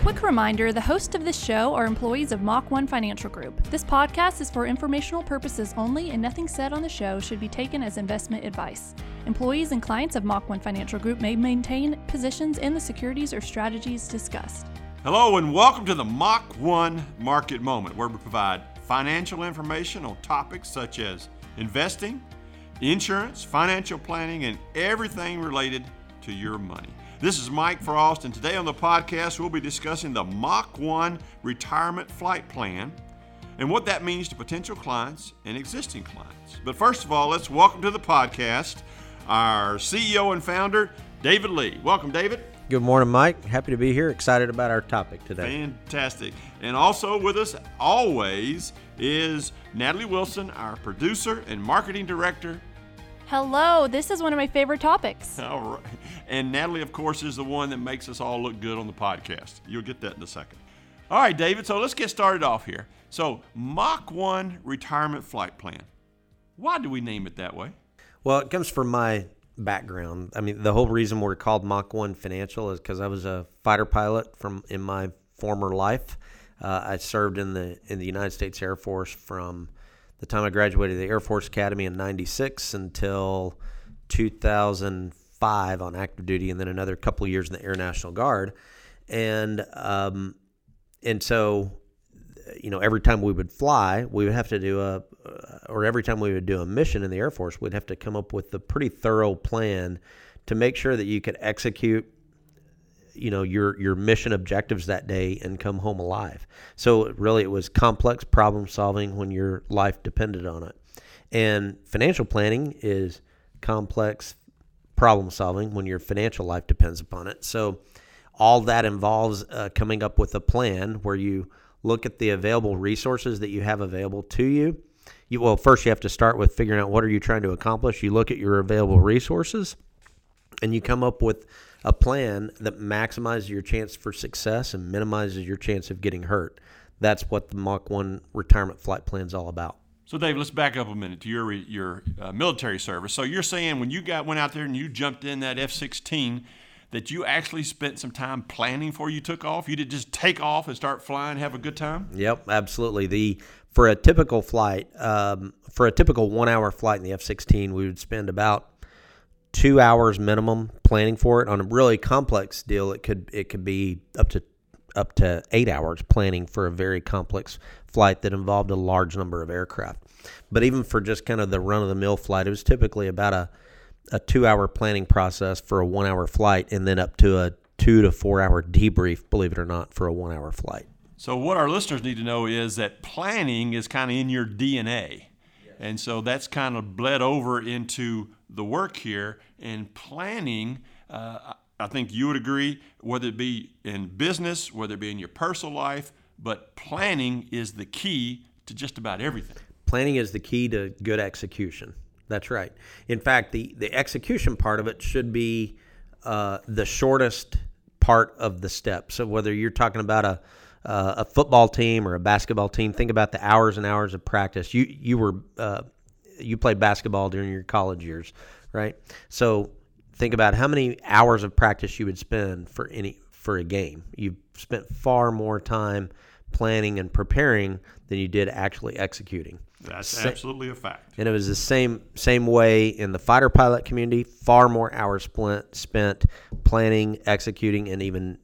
Quick reminder the hosts of this show are employees of Mach 1 Financial Group. This podcast is for informational purposes only, and nothing said on the show should be taken as investment advice. Employees and clients of Mach 1 Financial Group may maintain positions in the securities or strategies discussed. Hello, and welcome to the Mach 1 Market Moment, where we provide financial information on topics such as investing, insurance, financial planning, and everything related to your money. This is Mike Frost, and today on the podcast, we'll be discussing the Mach 1 Retirement Flight Plan and what that means to potential clients and existing clients. But first of all, let's welcome to the podcast our CEO and founder, David Lee. Welcome, David. Good morning, Mike. Happy to be here. Excited about our topic today. Fantastic. And also with us always is Natalie Wilson, our producer and marketing director Hello, this is one of my favorite topics. All right. And Natalie, of course, is the one that makes us all look good on the podcast. You'll get that in a second. All right, David, so let's get started off here. So, Mach 1 Retirement Flight Plan. Why do we name it that way? Well, it comes from my background. I mean, the whole reason we're called Mach 1 Financial is because I was a fighter pilot from in my former life. Uh, I served in the in the United States Air Force from the time I graduated the Air Force Academy in 96 until 2005 on active duty, and then another couple years in the Air National Guard. And, um, and so, you know, every time we would fly, we would have to do a, or every time we would do a mission in the Air Force, we'd have to come up with a pretty thorough plan to make sure that you could execute you know your your mission objectives that day and come home alive. So really, it was complex problem solving when your life depended on it, and financial planning is complex problem solving when your financial life depends upon it. So all that involves uh, coming up with a plan where you look at the available resources that you have available to you. You well, first you have to start with figuring out what are you trying to accomplish. You look at your available resources, and you come up with a plan that maximizes your chance for success and minimizes your chance of getting hurt. That's what the Mach 1 retirement flight plan is all about. So, Dave, let's back up a minute to your your uh, military service. So, you're saying when you got went out there and you jumped in that F-16, that you actually spent some time planning before you took off. You did just take off and start flying, have a good time. Yep, absolutely. The for a typical flight, um, for a typical one-hour flight in the F-16, we would spend about two hours minimum planning for it. On a really complex deal, it could it could be up to up to eight hours planning for a very complex flight that involved a large number of aircraft. But even for just kind of the run of the mill flight, it was typically about a a two hour planning process for a one hour flight, and then up to a two to four hour debrief, believe it or not, for a one hour flight. So what our listeners need to know is that planning is kind of in your DNA. And so that's kind of bled over into the work here and planning. Uh, I think you would agree, whether it be in business, whether it be in your personal life, but planning is the key to just about everything. Planning is the key to good execution. That's right. In fact, the, the execution part of it should be uh, the shortest part of the step. So whether you're talking about a uh, a football team or a basketball team, think about the hours and hours of practice. You you were uh, you played basketball during your college years, right? So think about how many hours of practice you would spend for any for a game. You spent far more time planning and preparing than you did actually executing. That's Sa- absolutely a fact. And it was the same same way in the fighter pilot community. Far more hours spent spent planning, executing, and even,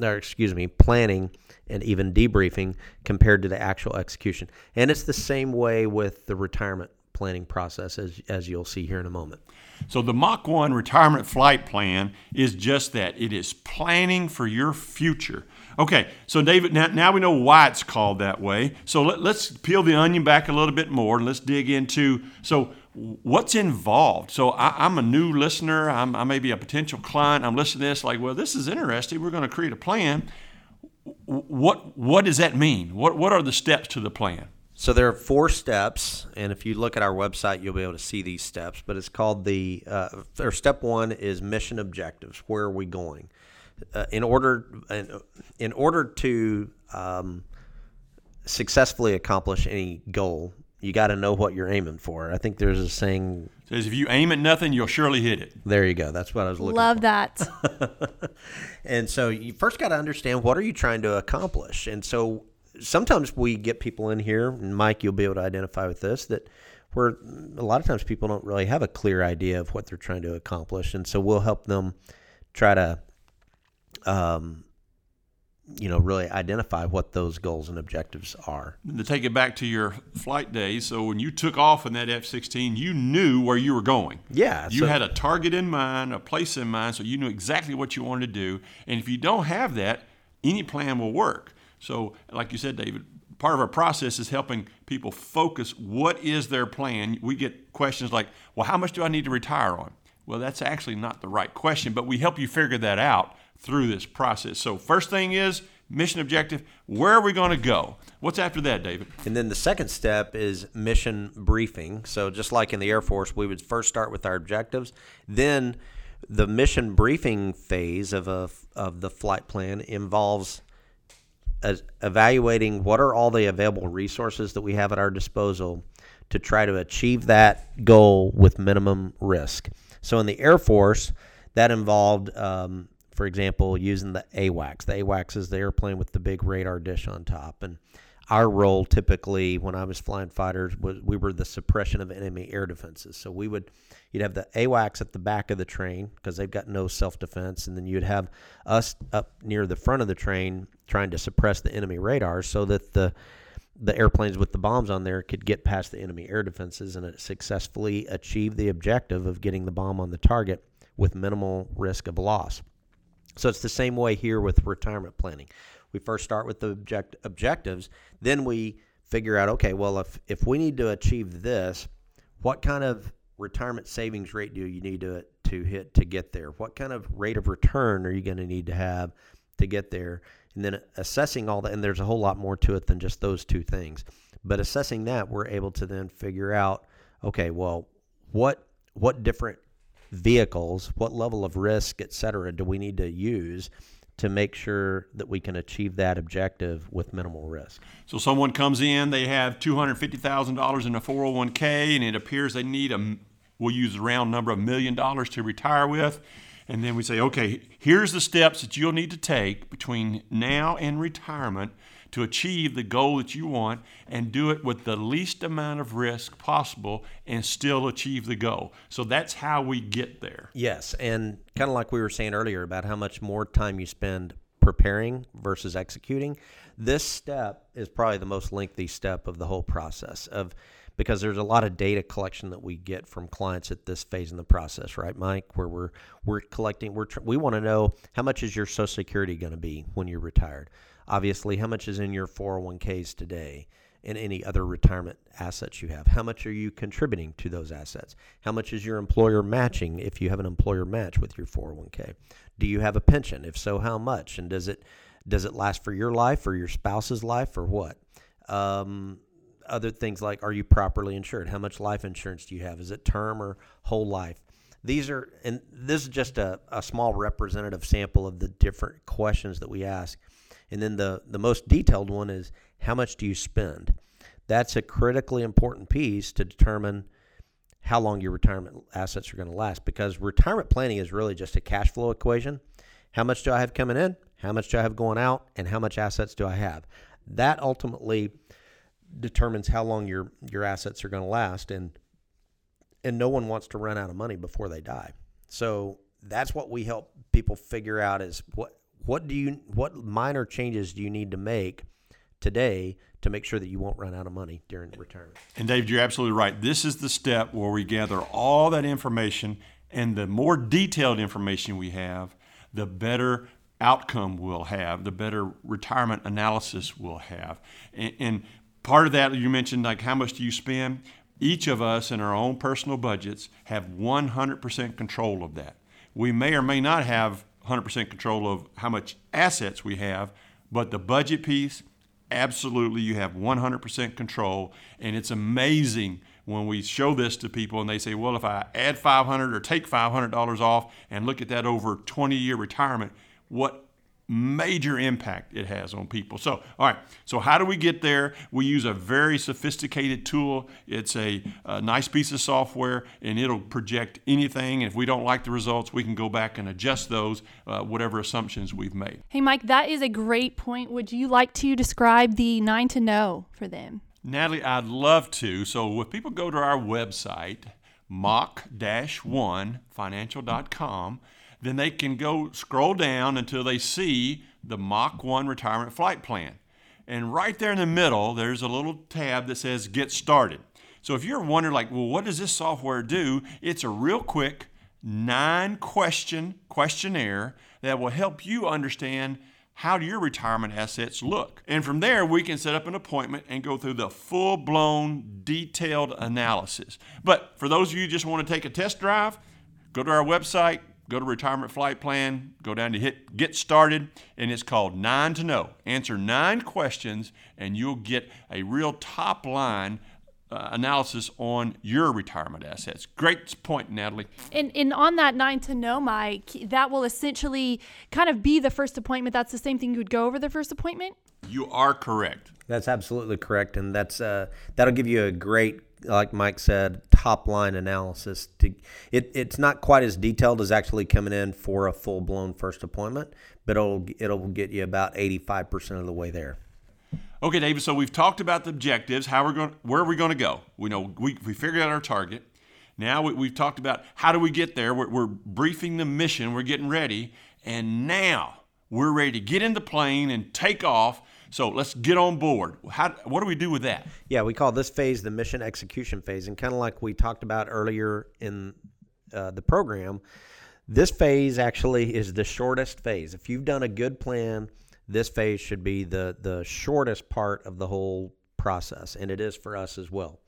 or excuse me, planning and even debriefing compared to the actual execution. And it's the same way with the retirement planning process, as, as you'll see here in a moment. So, the Mach 1 retirement flight plan is just that it is planning for your future. Okay, so David, now, now we know why it's called that way. So, let, let's peel the onion back a little bit more and let's dig into so what's involved. So, I, am a new listener, I'm, I may be a potential client. I'm listening to this like, well, this is interesting. We're going to create a plan what what does that mean? What what are the steps to the plan? So there are four steps, and if you look at our website, you'll be able to see these steps. But it's called the uh, or step one is mission objectives. Where are we going? Uh, in order in, in order to um, successfully accomplish any goal, you got to know what you're aiming for. I think there's a saying Says if you aim at nothing, you'll surely hit it. There you go. That's what I was looking Love for. that. And so you first got to understand what are you trying to accomplish. And so sometimes we get people in here, and Mike, you'll be able to identify with this that where a lot of times people don't really have a clear idea of what they're trying to accomplish, and so we'll help them try to, um, you know, really identify what those goals and objectives are. To take it back to your flight days, so when you took off in that F 16, you knew where you were going. Yeah, You so- had a target in mind, a place in mind, so you knew exactly what you wanted to do. And if you don't have that, any plan will work. So, like you said, David, part of our process is helping people focus what is their plan. We get questions like, well, how much do I need to retire on? Well, that's actually not the right question, but we help you figure that out through this process. So, first thing is mission objective. Where are we going to go? What's after that, David? And then the second step is mission briefing. So just like in the Air Force, we would first start with our objectives. Then the mission briefing phase of a of the flight plan involves evaluating what are all the available resources that we have at our disposal to try to achieve that goal with minimum risk. So in the Air Force, that involved, um, for example, using the AWACS. The AWACS is the airplane with the big radar dish on top, and our role typically when I was flying fighters was we were the suppression of enemy air defenses. So we would you'd have the AWACS at the back of the train because they've got no self defense, and then you'd have us up near the front of the train trying to suppress the enemy radars so that the the airplanes with the bombs on there could get past the enemy air defenses and successfully achieve the objective of getting the bomb on the target with minimal risk of loss. So it's the same way here with retirement planning. We first start with the object, objectives, then we figure out okay, well if if we need to achieve this, what kind of retirement savings rate do you need to to hit to get there? What kind of rate of return are you going to need to have to get there? And then assessing all that and there's a whole lot more to it than just those two things. But assessing that, we're able to then figure out okay, well, what what different vehicles, what level of risk, et cetera, do we need to use to make sure that we can achieve that objective with minimal risk? So someone comes in, they have two hundred fifty thousand dollars in a four hundred one k, and it appears they need a we'll use a round number of million dollars to retire with, and then we say, okay, here's the steps that you'll need to take between now and retirement to achieve the goal that you want, and do it with the least amount of risk possible, and still achieve the goal. So that's how we get there. Yes, and kind of like we were saying earlier about how much more time you spend preparing versus executing, this step is probably the most lengthy step of the whole process of because there's a lot of data collection that we get from clients at this phase in the process, right, Mike? Where we're we're collecting, we're we want to know how much is your Social Security going to be when you're retired. Obviously, how much is in your 401ks today and any other retirement assets you have? How much are you contributing to those assets? How much is your employer matching if you have an employer match with your 401k? Do you have a pension? If so, how much? And does it does it last for your life or your spouse's life or what? Um, other things like are you properly insured? How much life insurance do you have? Is it term or whole life? These are, and this is just a, a small representative sample of the different questions that we ask. And then the, the most detailed one is how much do you spend? That's a critically important piece to determine how long your retirement assets are going to last because retirement planning is really just a cash flow equation. How much do I have coming in? How much do I have going out? And how much assets do I have? That ultimately determines how long your your assets are going to last and and no one wants to run out of money before they die. So that's what we help people figure out is what what do you what minor changes do you need to make today to make sure that you won't run out of money during retirement. And Dave, you're absolutely right. This is the step where we gather all that information, and the more detailed information we have, the better outcome we'll have, the better retirement analysis we'll have. And, and part of that, you mentioned like how much do you spend? Each of us in our own personal budgets have 100% control of that. We may or may not have 100% control of how much assets we have, but the budget piece, absolutely you have 100% control. And it's amazing when we show this to people and they say well if i add 500 or take $500 off and look at that over 20 year retirement what major impact it has on people. So, all right, so how do we get there? We use a very sophisticated tool. It's a, a nice piece of software and it'll project anything. And if we don't like the results, we can go back and adjust those, uh, whatever assumptions we've made. Hey, Mike, that is a great point. Would you like to describe the nine to know for them? Natalie, I'd love to. So, if people go to our website, mach-1financial.com, then they can go scroll down until they see the Mach 1 retirement flight plan. And right there in the middle, there's a little tab that says Get Started. So if you're wondering, like, well, what does this software do? It's a real quick nine question questionnaire that will help you understand how do your retirement assets look? And from there, we can set up an appointment and go through the full blown, detailed analysis. But for those of you who just want to take a test drive, go to our website, go to retirement flight plan, go down to hit get started, and it's called Nine to Know. Answer nine questions, and you'll get a real top line uh, analysis on your retirement assets. Great point, Natalie. And, and on that nine to know, Mike, that will essentially kind of be the first appointment. That's the same thing you would go over the first appointment? You are correct. That's absolutely correct, and that's uh, that'll give you a great, like Mike said, top line analysis. To it, it's not quite as detailed as actually coming in for a full blown first appointment, but it'll it'll get you about eighty five percent of the way there. Okay, David. So we've talked about the objectives. How we're going, where are we going to go? We know we, we figured out our target. Now we, have talked about how do we get there. We're, we're briefing the mission. We're getting ready, and now we're ready to get in the plane and take off. So let's get on board. How, what do we do with that? Yeah, we call this phase the mission execution phase, and kind of like we talked about earlier in uh, the program, this phase actually is the shortest phase. If you've done a good plan this phase should be the the shortest part of the whole process, and it is for us as well.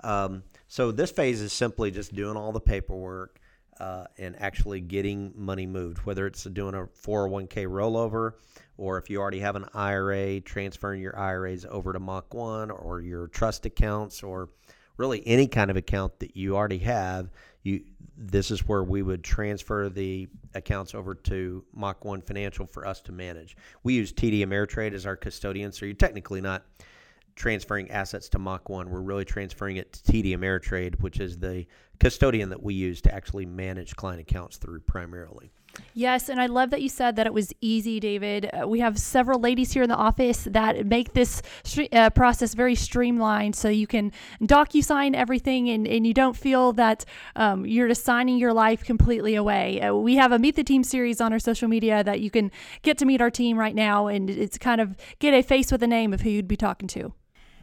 Um, so this phase is simply just doing all the paperwork uh, and actually getting money moved, whether it's doing a 401k rollover or if you already have an IRA, transferring your IRAs over to Mach 1 or your trust accounts or really any kind of account that you already have, you this is where we would transfer the accounts over to Mach 1 Financial for us to manage. We use TD Ameritrade as our custodian, so you're technically not transferring assets to Mach 1. We're really transferring it to TD Ameritrade, which is the custodian that we use to actually manage client accounts through primarily. Yes, and I love that you said that it was easy, David. Uh, we have several ladies here in the office that make this uh, process very streamlined so you can docu-sign everything and, and you don't feel that um, you're just signing your life completely away. Uh, we have a Meet the Team series on our social media that you can get to meet our team right now and it's kind of get a face with a name of who you'd be talking to.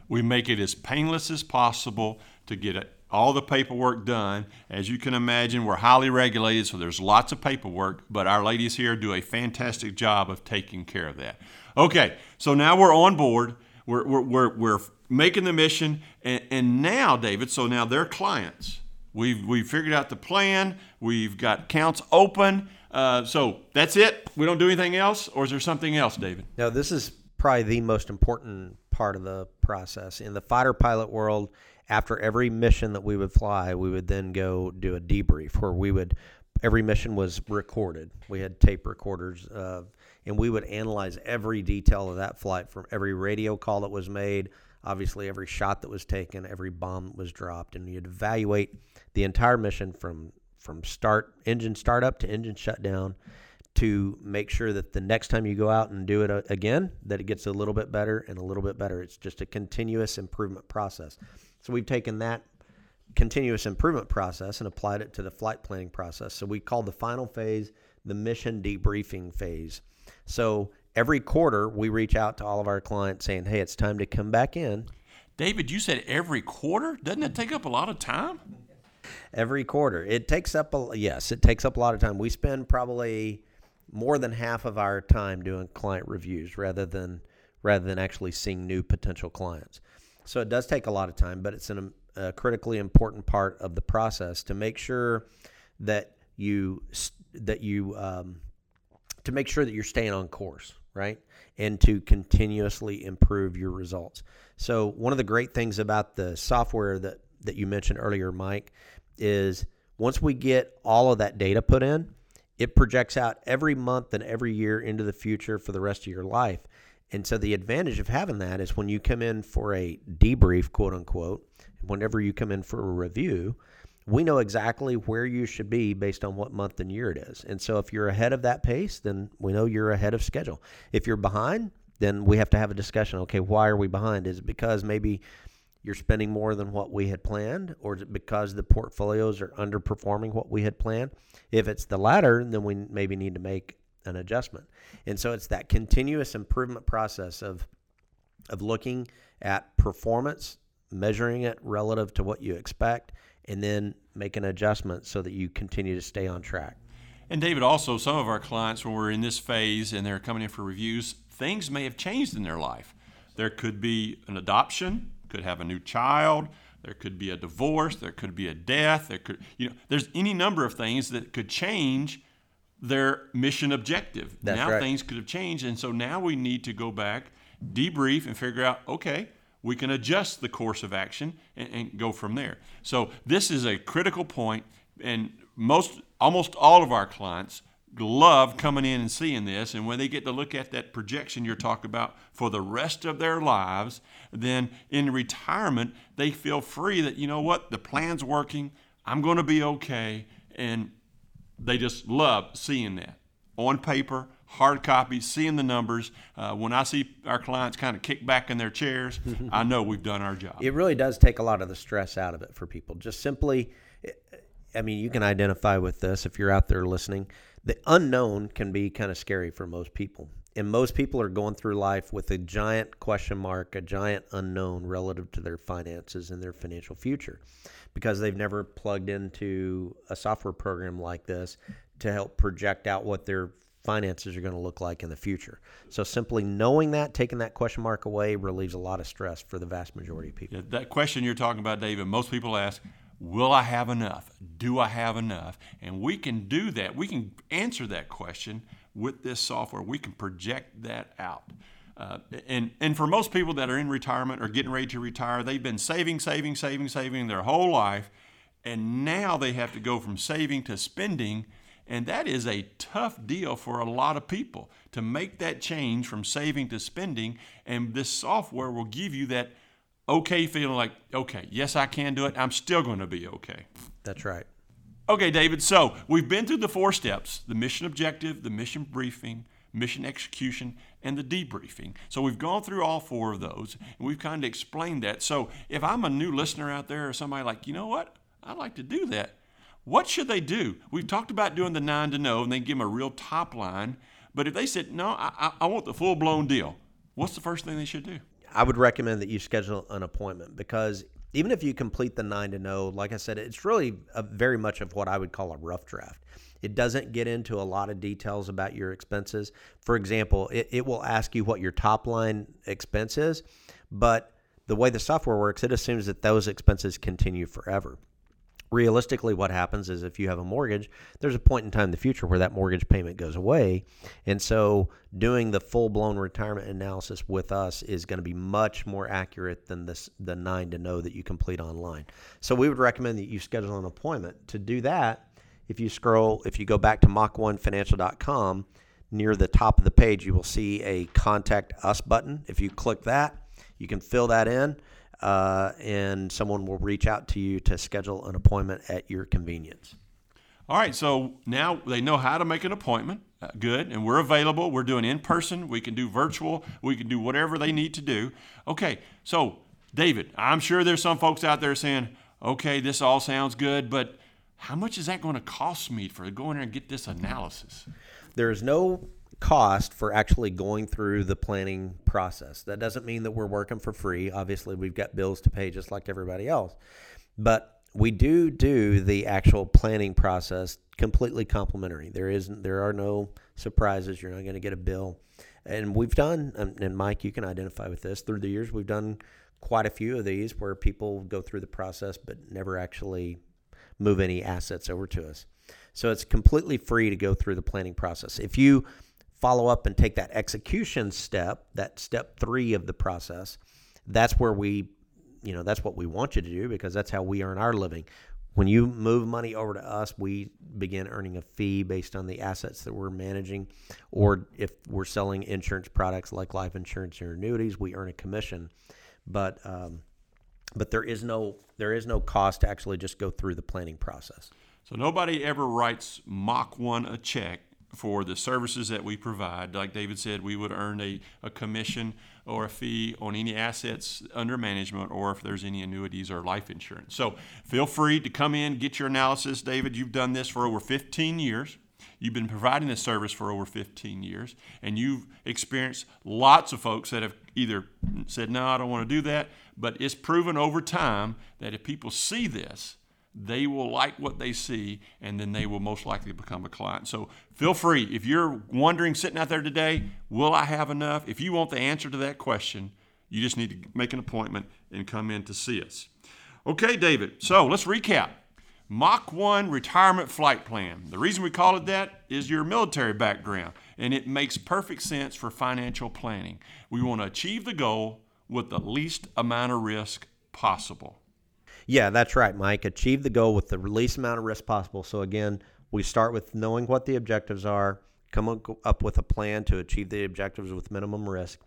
We make it as painless as possible to get all the paperwork done. As you can imagine, we're highly regulated, so there's lots of paperwork, but our ladies here do a fantastic job of taking care of that. Okay, so now we're on board. We're, we're, we're, we're making the mission, and, and now, David, so now they're clients. We've, we've figured out the plan, we've got accounts open. Uh, so that's it. We don't do anything else, or is there something else, David? No, this is probably the most important part of the process. In the fighter pilot world, after every mission that we would fly, we would then go do a debrief where we would every mission was recorded. We had tape recorders, uh, and we would analyze every detail of that flight from every radio call that was made, obviously every shot that was taken, every bomb that was dropped, and you'd evaluate the entire mission from from start engine startup to engine shutdown to make sure that the next time you go out and do it uh, again that it gets a little bit better and a little bit better it's just a continuous improvement process so we've taken that continuous improvement process and applied it to the flight planning process. So we call the final phase the mission debriefing phase. So every quarter we reach out to all of our clients saying, "Hey, it's time to come back in." David, you said every quarter? Doesn't it take up a lot of time? Every quarter. It takes up a yes, it takes up a lot of time. We spend probably more than half of our time doing client reviews rather than rather than actually seeing new potential clients. So it does take a lot of time, but it's an, a critically important part of the process to make sure that you that you um, to make sure that you're staying on course, right? And to continuously improve your results. So one of the great things about the software that that you mentioned earlier, Mike, is once we get all of that data put in, it projects out every month and every year into the future for the rest of your life. And so the advantage of having that is when you come in for a debrief, quote unquote, whenever you come in for a review, we know exactly where you should be based on what month and year it is. And so if you're ahead of that pace, then we know you're ahead of schedule. If you're behind, then we have to have a discussion. Okay, why are we behind? Is it because maybe you're spending more than what we had planned, or is it because the portfolios are underperforming what we had planned? If it's the latter, then we maybe need to make an adjustment. And so it's that continuous improvement process of of looking at performance, measuring it relative to what you expect, and then make an adjustment so that you continue to stay on track. And David, also some of our clients, when we're in this phase and they're coming in for reviews, things may have changed in their life. There could be an adoption, could have a new child, there could be a divorce, there could be a death, there could you know, there's any number of things that could change their mission objective. That's now right. things could have changed, and so now we need to go back, debrief, and figure out okay, we can adjust the course of action and, and go from there. So this is a critical point, and most almost all of our clients love coming in and seeing this and when they get to look at that projection you're talking about for the rest of their lives then in retirement they feel free that you know what the plan's working i'm going to be okay and they just love seeing that on paper, hard copy, seeing the numbers. Uh, when I see our clients kind of kick back in their chairs, I know we've done our job. It really does take a lot of the stress out of it for people. Just simply, I mean, you can identify with this if you're out there listening. The unknown can be kind of scary for most people. And most people are going through life with a giant question mark, a giant unknown relative to their finances and their financial future because they've never plugged into a software program like this to help project out what their finances are going to look like in the future. So simply knowing that, taking that question mark away, relieves a lot of stress for the vast majority of people. Yeah, that question you're talking about, David, most people ask, Will I have enough? Do I have enough? And we can do that. We can answer that question with this software. We can project that out. Uh, and, and for most people that are in retirement or getting ready to retire, they've been saving, saving, saving, saving their whole life. And now they have to go from saving to spending. And that is a tough deal for a lot of people to make that change from saving to spending. And this software will give you that okay feeling like, okay, yes, I can do it. I'm still going to be okay. That's right. Okay, David. So we've been through the four steps the mission objective, the mission briefing, mission execution, and the debriefing. So we've gone through all four of those and we've kind of explained that. So if I'm a new listener out there or somebody like, you know what, I'd like to do that. What should they do? We've talked about doing the nine to know and then give them a real top line. But if they said, no, I, I, I want the full blown deal, what's the first thing they should do? I would recommend that you schedule an appointment because even if you complete the nine to know, like I said, it's really very much of what I would call a rough draft. It doesn't get into a lot of details about your expenses. For example, it, it will ask you what your top line expense is, but the way the software works, it assumes that those expenses continue forever realistically what happens is if you have a mortgage there's a point in time in the future where that mortgage payment goes away. And so doing the full-blown retirement analysis with us is going to be much more accurate than this the nine to know that you complete online. So we would recommend that you schedule an appointment. To do that if you scroll if you go back to mach1financial.com near the top of the page you will see a contact us button. If you click that you can fill that in uh, and someone will reach out to you to schedule an appointment at your convenience. All right, so now they know how to make an appointment. Uh, good, and we're available. We're doing in person. We can do virtual. We can do whatever they need to do. Okay, so David, I'm sure there's some folks out there saying, "Okay, this all sounds good, but how much is that going to cost me for going there and get this analysis?" There is no cost for actually going through the planning process. That doesn't mean that we're working for free. Obviously, we've got bills to pay just like everybody else. But we do do the actual planning process completely complimentary. There isn't there are no surprises. You're not going to get a bill. And we've done and Mike, you can identify with this. Through the years, we've done quite a few of these where people go through the process but never actually move any assets over to us. So it's completely free to go through the planning process. If you follow up and take that execution step, that step three of the process, that's where we, you know, that's what we want you to do because that's how we earn our living. when you move money over to us, we begin earning a fee based on the assets that we're managing. Or if we're selling insurance products like life insurance or annuities, we earn a commission. But um, but there is no there is no cost to actually just go through the planning process. So nobody ever writes Mach 1 a check for the services that we provide. Like David said, we would earn a, a commission or a fee on any assets under management or if there's any annuities or life insurance. So feel free to come in, get your analysis. David, you've done this for over 15 years. You've been providing this service for over 15 years, and you've experienced lots of folks that have either said, No, I don't want to do that, but it's proven over time that if people see this, they will like what they see and then they will most likely become a client. So feel free. If you're wondering, sitting out there today, will I have enough? If you want the answer to that question, you just need to make an appointment and come in to see us. Okay, David, so let's recap. Mach 1 Retirement Flight Plan. The reason we call it that is your military background, and it makes perfect sense for financial planning. We want to achieve the goal with the least amount of risk possible. Yeah, that's right, Mike. Achieve the goal with the least amount of risk possible. So, again, we start with knowing what the objectives are, come up with a plan to achieve the objectives with minimum risk,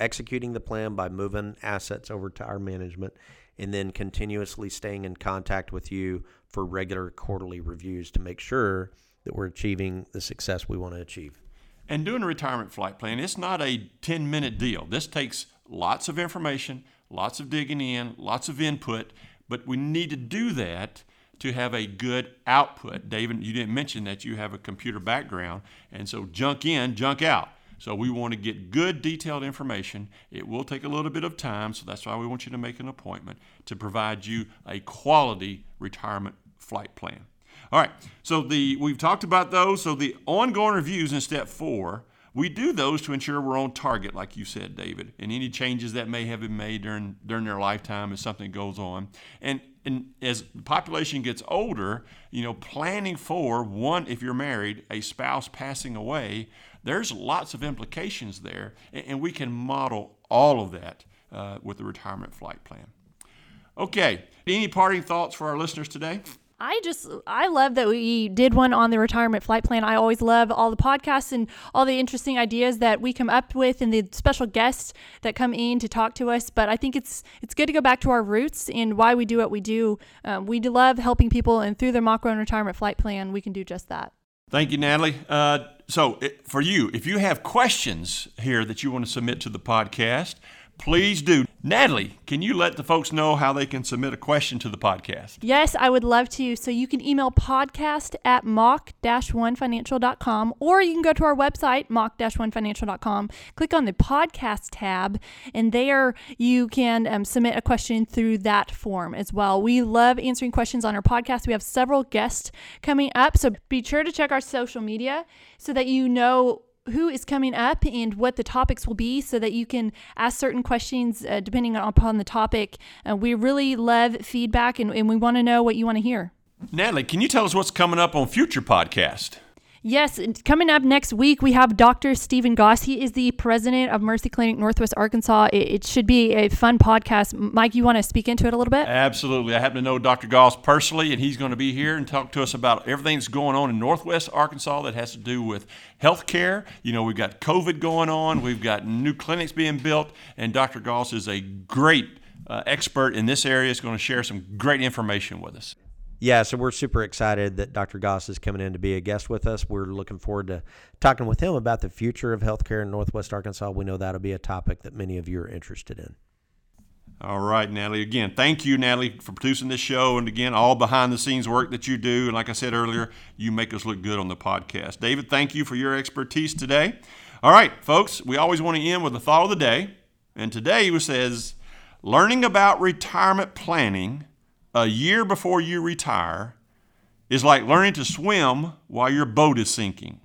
executing the plan by moving assets over to our management, and then continuously staying in contact with you for regular quarterly reviews to make sure that we're achieving the success we want to achieve. And doing a retirement flight plan, it's not a 10 minute deal. This takes lots of information, lots of digging in, lots of input but we need to do that to have a good output. David, you didn't mention that you have a computer background, and so junk in, junk out. So we want to get good detailed information. It will take a little bit of time, so that's why we want you to make an appointment to provide you a quality retirement flight plan. All right, so the we've talked about those. So the ongoing reviews in step four we do those to ensure we're on target, like you said, David, and any changes that may have been made during during their lifetime as something goes on. And and as the population gets older, you know, planning for one, if you're married, a spouse passing away, there's lots of implications there, and, and we can model all of that uh, with the retirement flight plan. Okay, any parting thoughts for our listeners today? I just I love that we did one on the retirement flight plan. I always love all the podcasts and all the interesting ideas that we come up with and the special guests that come in to talk to us. But I think it's it's good to go back to our roots and why we do what we do. Um, we love helping people, and through the Mach 1 retirement flight plan, we can do just that. Thank you, Natalie. Uh, so, it, for you, if you have questions here that you want to submit to the podcast, please do. Natalie, can you let the folks know how they can submit a question to the podcast? Yes, I would love to. So you can email podcast at mach-1financial.com or you can go to our website, mach-1financial.com, click on the podcast tab, and there you can um, submit a question through that form as well. We love answering questions on our podcast. We have several guests coming up, so be sure to check our social media so that you know who is coming up and what the topics will be so that you can ask certain questions uh, depending upon the topic. Uh, we really love feedback and, and we want to know what you want to hear. Natalie, can you tell us what's coming up on future podcast? Yes, coming up next week, we have Dr. Stephen Goss. He is the president of Mercy Clinic Northwest Arkansas. It, it, should be a fun podcast. Mike, you want to speak into it a little bit? Absolutely. I happen to know Dr. Goss personally, and he's going to be here and talk to us about everything that's going on in Northwest Arkansas that has to do with health care. You know, we've got COVID going on, we've got new clinics being built, and Dr. Goss is a great uh, expert in this area. Is going to share some great information with us. Yeah, so we're super excited that Dr. Goss is coming in to be a guest with us. We're looking forward to talking with him about the future of healthcare in Northwest Arkansas. We know that'll be a topic that many of you are interested in. All right, Natalie. Again, thank you, Natalie, for producing this show. And again, all behind the scenes work that you do. And like I said earlier, you make us look good on the podcast. David, thank you for your expertise today. All right, folks, we always want to end with the thought of the day. And today it says, learning about retirement planning a year before you retire is like learning to swim while your boat is sinking.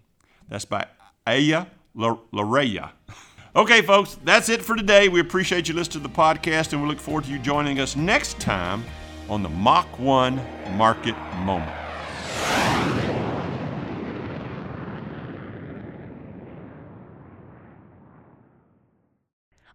That's by Aya Lareya. Okay, folks, that's it for today. We appreciate you listening to the podcast, and we look forward to you joining us next time on the Mach 1 Market Moment.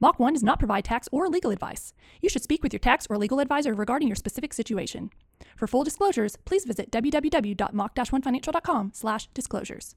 Mach 1 does not provide tax or legal advice. You should speak with your tax or legal advisor regarding your specific situation. For full disclosures, please visit www.mach-1financial.com/disclosures.